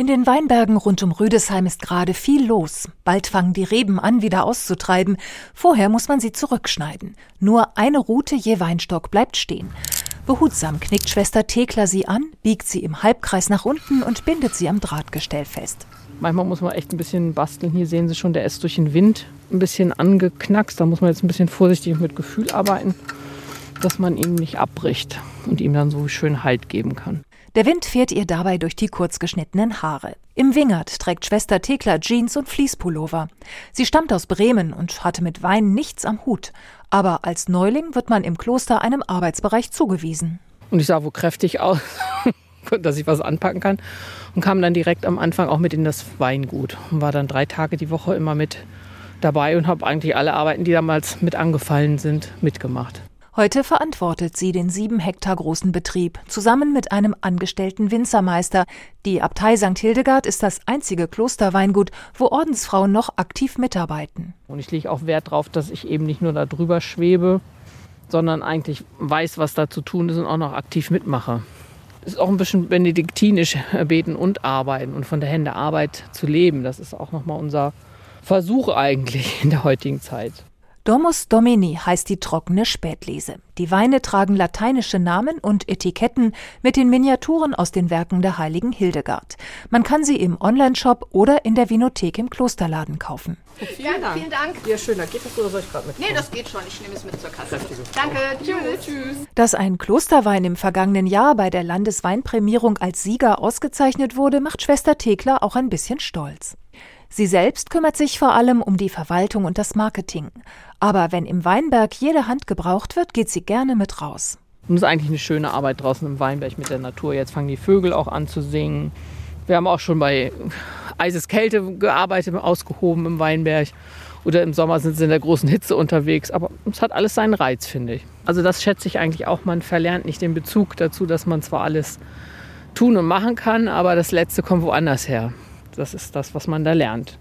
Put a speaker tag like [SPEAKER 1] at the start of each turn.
[SPEAKER 1] In den Weinbergen rund um Rüdesheim ist gerade viel los. Bald fangen die Reben an, wieder auszutreiben. Vorher muss man sie zurückschneiden. Nur eine Rute je Weinstock bleibt stehen. Behutsam knickt Schwester Thekla sie an, biegt sie im Halbkreis nach unten und bindet sie am Drahtgestell fest.
[SPEAKER 2] Manchmal muss man echt ein bisschen basteln. Hier sehen Sie schon, der ist durch den Wind ein bisschen angeknackst. Da muss man jetzt ein bisschen vorsichtig mit Gefühl arbeiten, dass man ihn nicht abbricht und ihm dann so schön Halt geben kann.
[SPEAKER 1] Der Wind fährt ihr dabei durch die kurz geschnittenen Haare. Im Wingert trägt Schwester Thekla Jeans und Fließpullover. Sie stammt aus Bremen und hatte mit Wein nichts am Hut. Aber als Neuling wird man im Kloster einem Arbeitsbereich zugewiesen.
[SPEAKER 2] Und ich sah wohl kräftig aus, dass ich was anpacken kann. Und kam dann direkt am Anfang auch mit in das Weingut. Und war dann drei Tage die Woche immer mit dabei und habe eigentlich alle Arbeiten, die damals mit angefallen sind, mitgemacht.
[SPEAKER 1] Heute verantwortet sie den sieben Hektar großen Betrieb, zusammen mit einem angestellten Winzermeister. Die Abtei St. Hildegard ist das einzige Klosterweingut, wo Ordensfrauen noch aktiv mitarbeiten.
[SPEAKER 2] Und ich lege auch Wert darauf, dass ich eben nicht nur da drüber schwebe, sondern eigentlich weiß, was da zu tun ist und auch noch aktiv mitmache. Es ist auch ein bisschen benediktinisch beten und arbeiten und von der Hände Arbeit zu leben. Das ist auch nochmal unser Versuch eigentlich in der heutigen Zeit.
[SPEAKER 1] Domus Domini heißt die trockene Spätlese. Die Weine tragen lateinische Namen und Etiketten mit den Miniaturen aus den Werken der heiligen Hildegard. Man kann sie im Onlineshop oder in der Vinothek im Klosterladen kaufen.
[SPEAKER 3] Vielen Dank. Vielen Dank.
[SPEAKER 2] Ja, schön. Geht das oder soll ich gerade mit?
[SPEAKER 3] Nee, das geht schon. Ich nehme es mit zur Kasse. Danke. Tschüss. Tschüss.
[SPEAKER 1] Dass ein Klosterwein im vergangenen Jahr bei der Landesweinprämierung als Sieger ausgezeichnet wurde, macht Schwester Thekla auch ein bisschen stolz. Sie selbst kümmert sich vor allem um die Verwaltung und das Marketing. Aber wenn im Weinberg jede Hand gebraucht wird, geht sie gerne mit raus.
[SPEAKER 2] Und es ist eigentlich eine schöne Arbeit draußen im Weinberg mit der Natur. Jetzt fangen die Vögel auch an zu singen. Wir haben auch schon bei Eiseskälte gearbeitet, ausgehoben im Weinberg. Oder im Sommer sind sie in der großen Hitze unterwegs. Aber es hat alles seinen Reiz, finde ich. Also das schätze ich eigentlich auch. Man verlernt nicht den Bezug dazu, dass man zwar alles tun und machen kann, aber das Letzte kommt woanders her. Das ist das, was man da lernt.